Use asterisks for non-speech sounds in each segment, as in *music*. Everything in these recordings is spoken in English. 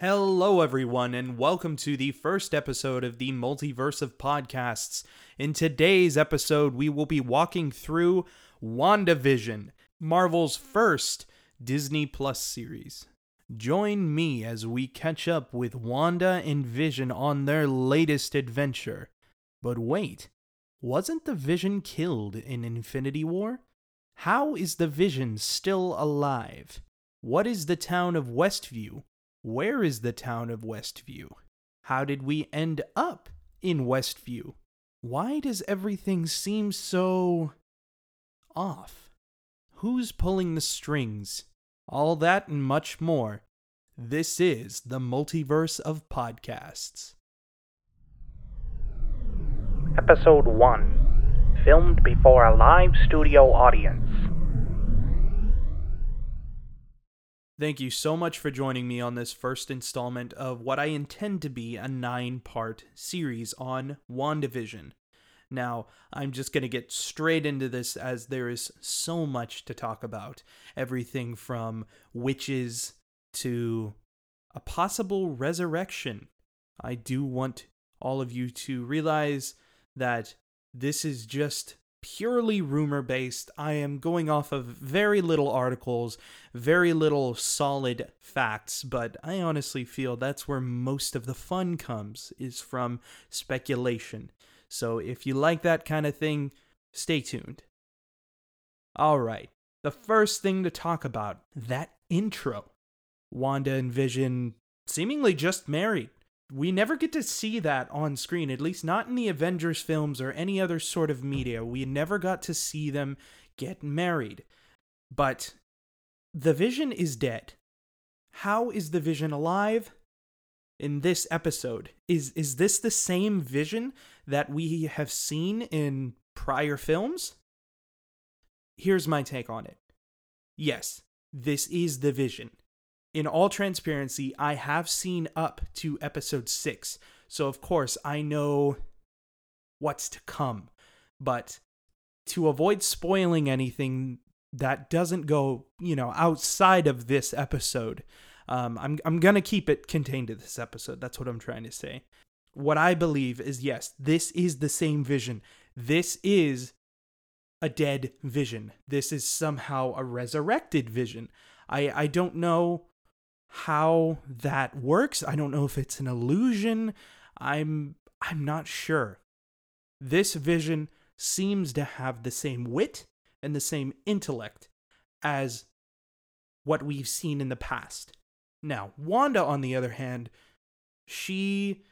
Hello, everyone, and welcome to the first episode of the Multiverse of Podcasts. In today's episode, we will be walking through WandaVision, Marvel's first Disney Plus series. Join me as we catch up with Wanda and Vision on their latest adventure. But wait, wasn't the Vision killed in Infinity War? How is the Vision still alive? What is the town of Westview? Where is the town of Westview? How did we end up in Westview? Why does everything seem so off? Who's pulling the strings? All that and much more. This is the multiverse of podcasts. Episode 1 Filmed before a live studio audience. Thank you so much for joining me on this first installment of what I intend to be a nine part series on WandaVision. Now, I'm just going to get straight into this as there is so much to talk about. Everything from witches to a possible resurrection. I do want all of you to realize that this is just purely rumor based. I am going off of very little articles, very little solid facts, but I honestly feel that's where most of the fun comes is from speculation. So if you like that kind of thing, stay tuned. All right. The first thing to talk about, that intro. Wanda and Vision seemingly just married we never get to see that on screen, at least not in the Avengers films or any other sort of media. We never got to see them get married. But the Vision is dead. How is the Vision alive? In this episode, is is this the same Vision that we have seen in prior films? Here's my take on it. Yes, this is the Vision in all transparency, I have seen up to episode six. So, of course, I know what's to come. But to avoid spoiling anything that doesn't go, you know, outside of this episode, um, I'm, I'm going to keep it contained to this episode. That's what I'm trying to say. What I believe is yes, this is the same vision. This is a dead vision. This is somehow a resurrected vision. I, I don't know how that works. I don't know if it's an illusion. I'm I'm not sure. This vision seems to have the same wit and the same intellect as what we've seen in the past. Now, Wanda on the other hand, she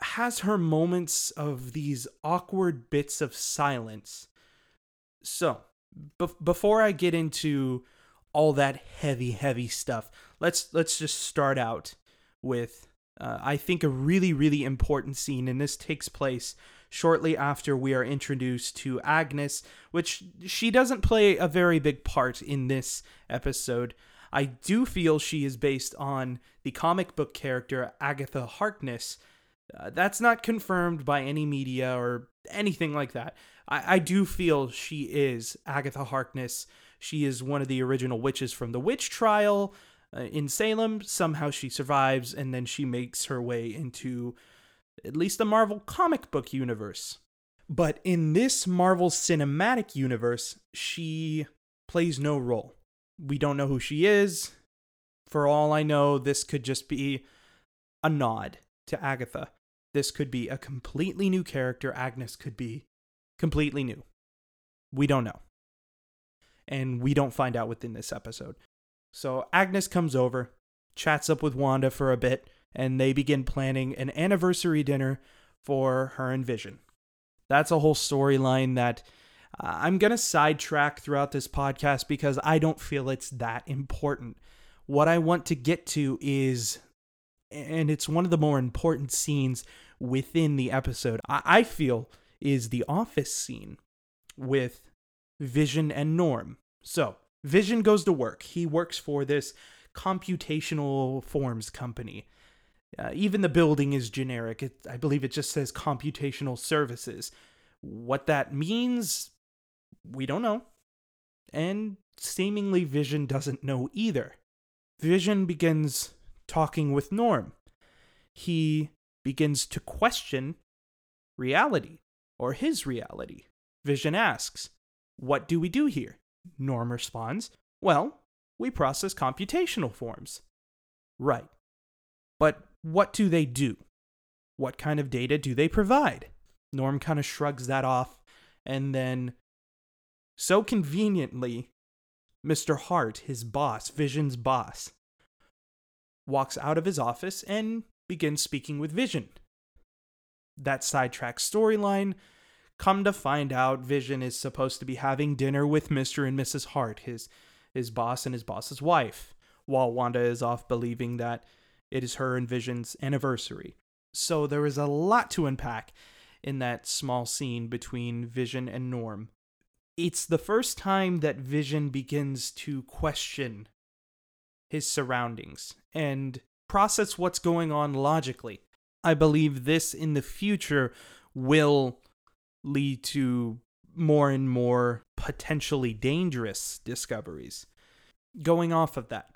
has her moments of these awkward bits of silence. So, be- before I get into all that heavy, heavy stuff. Let's let's just start out with uh, I think a really, really important scene, and this takes place shortly after we are introduced to Agnes, which she doesn't play a very big part in this episode. I do feel she is based on the comic book character Agatha Harkness. Uh, that's not confirmed by any media or anything like that. I, I do feel she is Agatha Harkness she is one of the original witches from the witch trial uh, in Salem. Somehow she survives, and then she makes her way into at least the Marvel comic book universe. But in this Marvel cinematic universe, she plays no role. We don't know who she is. For all I know, this could just be a nod to Agatha. This could be a completely new character. Agnes could be completely new. We don't know and we don't find out within this episode. So Agnes comes over, chats up with Wanda for a bit, and they begin planning an anniversary dinner for her and Vision. That's a whole storyline that uh, I'm going to sidetrack throughout this podcast because I don't feel it's that important. What I want to get to is, and it's one of the more important scenes within the episode, I feel, is the office scene with Vision and Norm. So, Vision goes to work. He works for this computational forms company. Uh, even the building is generic. It, I believe it just says computational services. What that means, we don't know. And seemingly, Vision doesn't know either. Vision begins talking with Norm. He begins to question reality or his reality. Vision asks, What do we do here? Norm responds, Well, we process computational forms. Right. But what do they do? What kind of data do they provide? Norm kind of shrugs that off and then, so conveniently, Mr. Hart, his boss, Vision's boss, walks out of his office and begins speaking with Vision. That sidetracks storyline. Come to find out, Vision is supposed to be having dinner with Mr. and Mrs. Hart, his his boss and his boss's wife, while Wanda is off believing that it is her and Vision's anniversary. So there is a lot to unpack in that small scene between Vision and Norm. It's the first time that Vision begins to question his surroundings and process what's going on logically. I believe this in the future will lead to more and more potentially dangerous discoveries. Going off of that,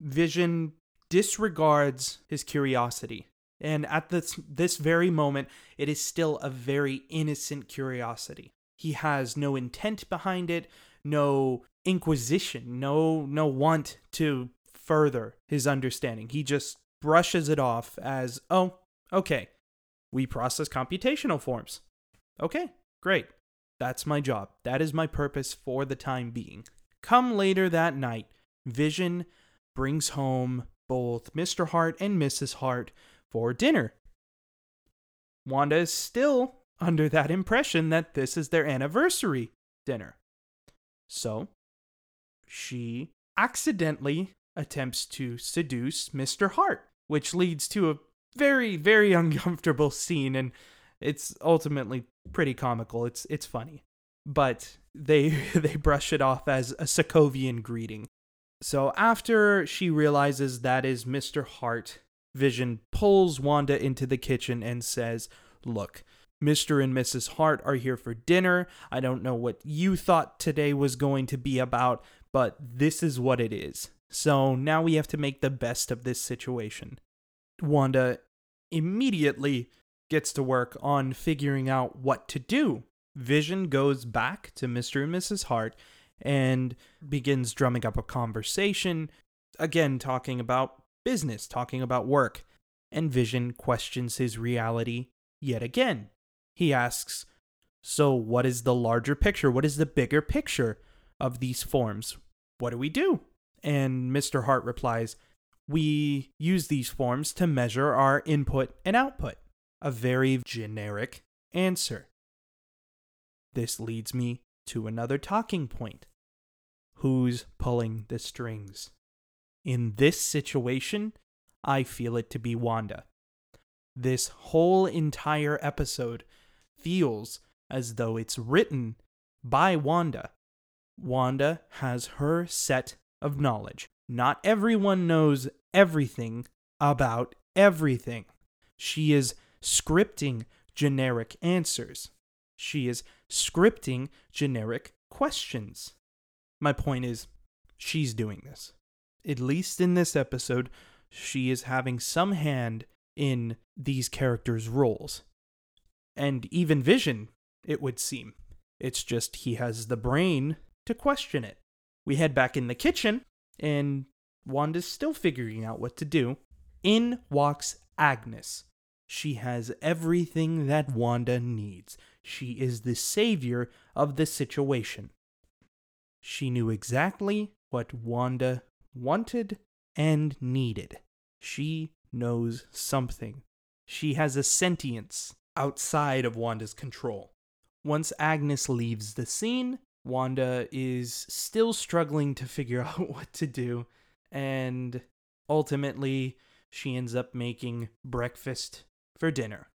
Vision disregards his curiosity. And at this, this very moment, it is still a very innocent curiosity. He has no intent behind it, no inquisition, no no want to further his understanding. He just brushes it off as, "Oh, okay. We process computational forms. Okay, great. That's my job. That is my purpose for the time being." Come later that night, Vision brings home both Mr. Hart and Mrs. Hart for dinner. Wanda is still under that impression that this is their anniversary dinner. So, she accidentally attempts to seduce Mr. Hart, which leads to a very, very uncomfortable scene, and it's ultimately pretty comical. It's it's funny. But they *laughs* they brush it off as a Sokovian greeting. So after she realizes that is Mr. Hart, Vision pulls Wanda into the kitchen and says, Look, Mr. and Mrs. Hart are here for dinner. I don't know what you thought today was going to be about, but this is what it is. So now we have to make the best of this situation. Wanda immediately gets to work on figuring out what to do. Vision goes back to Mr. and Mrs. Hart and begins drumming up a conversation, again, talking about business, talking about work. And Vision questions his reality yet again. He asks, So, what is the larger picture? What is the bigger picture of these forms? What do we do? And Mr. Hart replies, We use these forms to measure our input and output. A very generic answer. This leads me to another talking point. Who's pulling the strings? In this situation, I feel it to be Wanda. This whole entire episode feels as though it's written by Wanda. Wanda has her set of knowledge. Not everyone knows everything about everything. She is scripting generic answers. She is scripting generic questions. My point is, she's doing this. At least in this episode, she is having some hand in these characters' roles. And even Vision, it would seem. It's just he has the brain to question it. We head back in the kitchen, and Wanda's still figuring out what to do. In walks Agnes. She has everything that Wanda needs. She is the savior of the situation. She knew exactly what Wanda wanted and needed. She knows something. She has a sentience outside of Wanda's control. Once Agnes leaves the scene, Wanda is still struggling to figure *laughs* out what to do, and ultimately, she ends up making breakfast for dinner.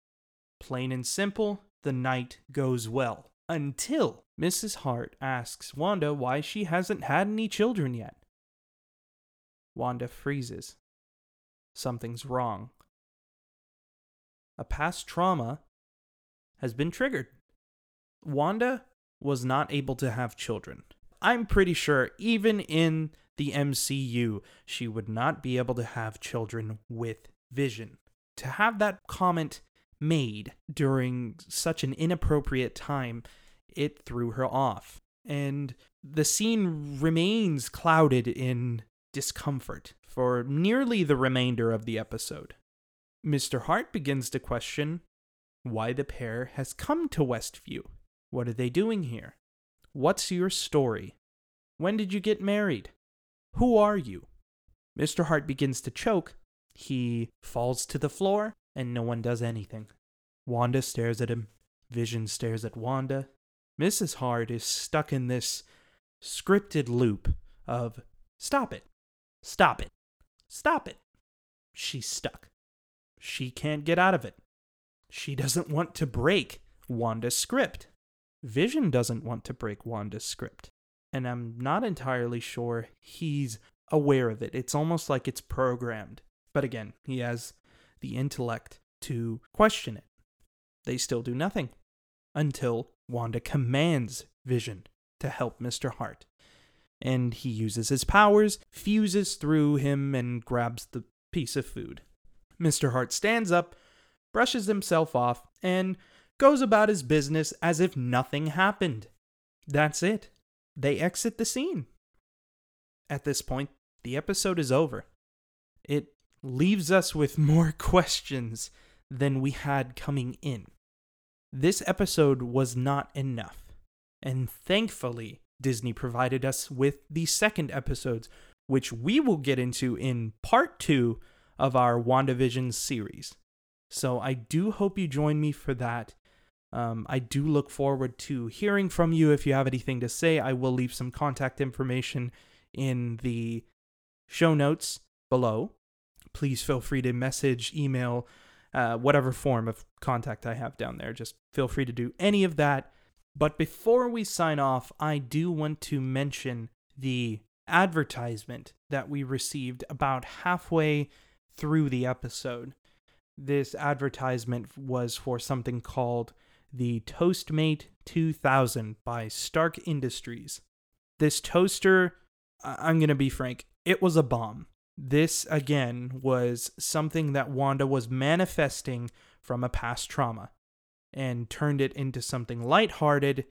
Plain and simple, the night goes well. Until Mrs. Hart asks Wanda why she hasn't had any children yet. Wanda freezes. Something's wrong. A past trauma has been triggered. Wanda was not able to have children. I'm pretty sure, even in the MCU, she would not be able to have children with Vision. To have that comment made during such an inappropriate time, it threw her off. And the scene remains clouded in discomfort for nearly the remainder of the episode. Mr. Hart begins to question why the pair has come to Westview. What are they doing here? What's your story? When did you get married? Who are you? Mr. Hart begins to choke. He falls to the floor, and no one does anything. Wanda stares at him. Vision stares at Wanda. Mrs. Hart is stuck in this scripted loop of stop it, stop it, stop it. She's stuck. She can't get out of it. She doesn't want to break Wanda's script. Vision doesn't want to break Wanda's script. And I'm not entirely sure he's aware of it. It's almost like it's programmed. But again, he has the intellect to question it. They still do nothing until Wanda commands Vision to help Mr. Hart. And he uses his powers, fuses through him, and grabs the piece of food. Mr. Hart stands up, brushes himself off, and goes about his business as if nothing happened. That's it. They exit the scene. At this point, the episode is over. It leaves us with more *laughs* questions than we had coming in. This episode was not enough. And thankfully, Disney provided us with the second episodes, which we will get into in part two of our WandaVision series. So I do hope you join me for that. Um, I do look forward to hearing from you. If you have anything to say, I will leave some contact information in the show notes below. Please feel free to message, email, uh, whatever form of contact I have down there. Just feel free to do any of that. But before we sign off, I do want to mention the advertisement that we received about halfway through the episode. This advertisement was for something called the Toastmate 2000 by Stark Industries. This toaster, I'm going to be frank, it was a bomb. This, again, was something that Wanda was manifesting from a past trauma and turned it into something lighthearted.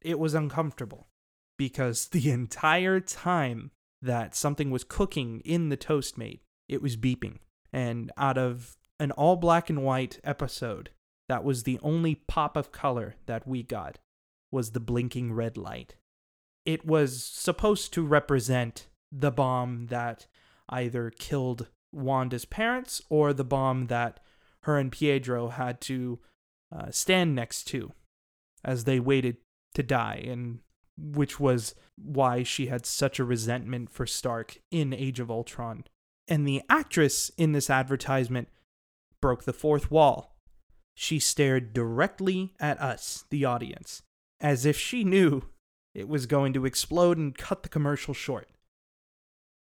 It was uncomfortable because the entire time that something was cooking in the Toastmate, it was beeping. And out of an all black and white episode, that was the only pop of color that we got was the blinking red light. It was supposed to represent the bomb that either killed Wanda's parents or the bomb that her and Pietro had to uh, stand next to as they waited to die, and which was why she had such a resentment for Stark in Age of Ultron. And the actress in this advertisement broke the fourth wall. She stared directly at us, the audience, as if she knew it was going to explode and cut the commercial short.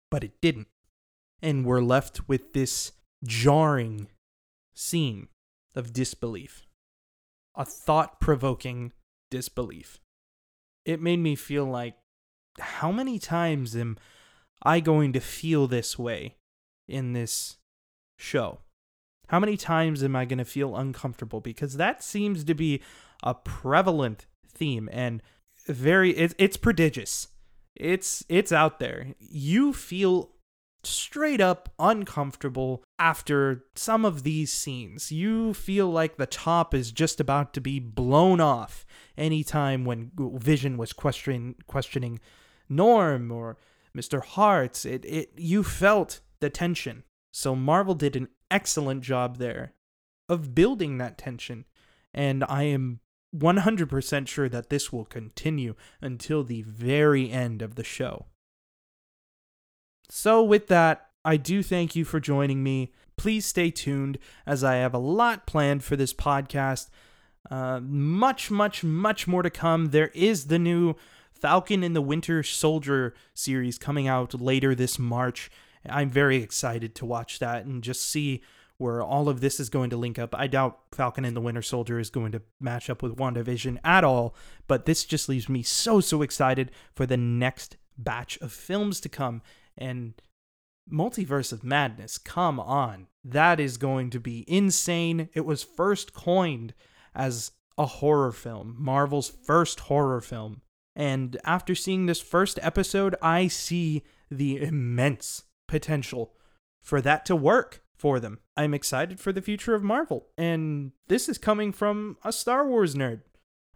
But it didn't and we're left with this jarring scene of disbelief, a thought provoking disbelief. It made me feel like, how many times am I going to feel this way in this show? How many times am I going to feel uncomfortable? Because that seems to be a prevalent theme and very it, it's prodigious. It's it's out there. You feel straight up uncomfortable after some of these scenes. You feel like the top is just about to be blown off anytime when Vision was questioning questioning Norm or Mr. Hart's. It it you felt the tension. So Marvel did an excellent job there of building that tension and I am 100% sure that this will continue until the very end of the show. So, with that, I do thank you for joining me. Please stay tuned as I have a lot planned for this podcast. Uh, much, much, much more to come. There is the new Falcon and the Winter Soldier series coming out later this March. I'm very excited to watch that and just see where all of this is going to link up. I doubt Falcon and the Winter Soldier is going to match up with WandaVision at all, but this just leaves me so, so excited for the next batch of films to come. And Multiverse of Madness, come on. That is going to be insane. It was first coined as a horror film, Marvel's first horror film. And after seeing this first episode, I see the immense potential for that to work for them. I'm excited for the future of Marvel. And this is coming from a Star Wars nerd.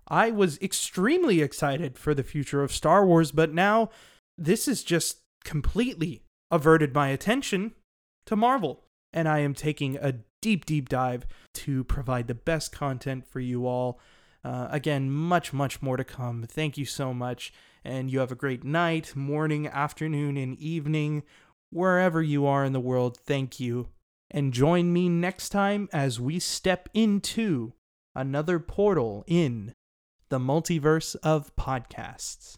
I was extremely excited for the future of Star Wars, but now this is just completely averted my attention to Marvel. And I am taking a deep, deep dive to provide the best content for you all. Uh, again, much, much more to come. Thank you so much. And you have a great night, morning, afternoon, and evening, wherever you are in the world. Thank you. And join me next time as we step into another portal in the multiverse of podcasts.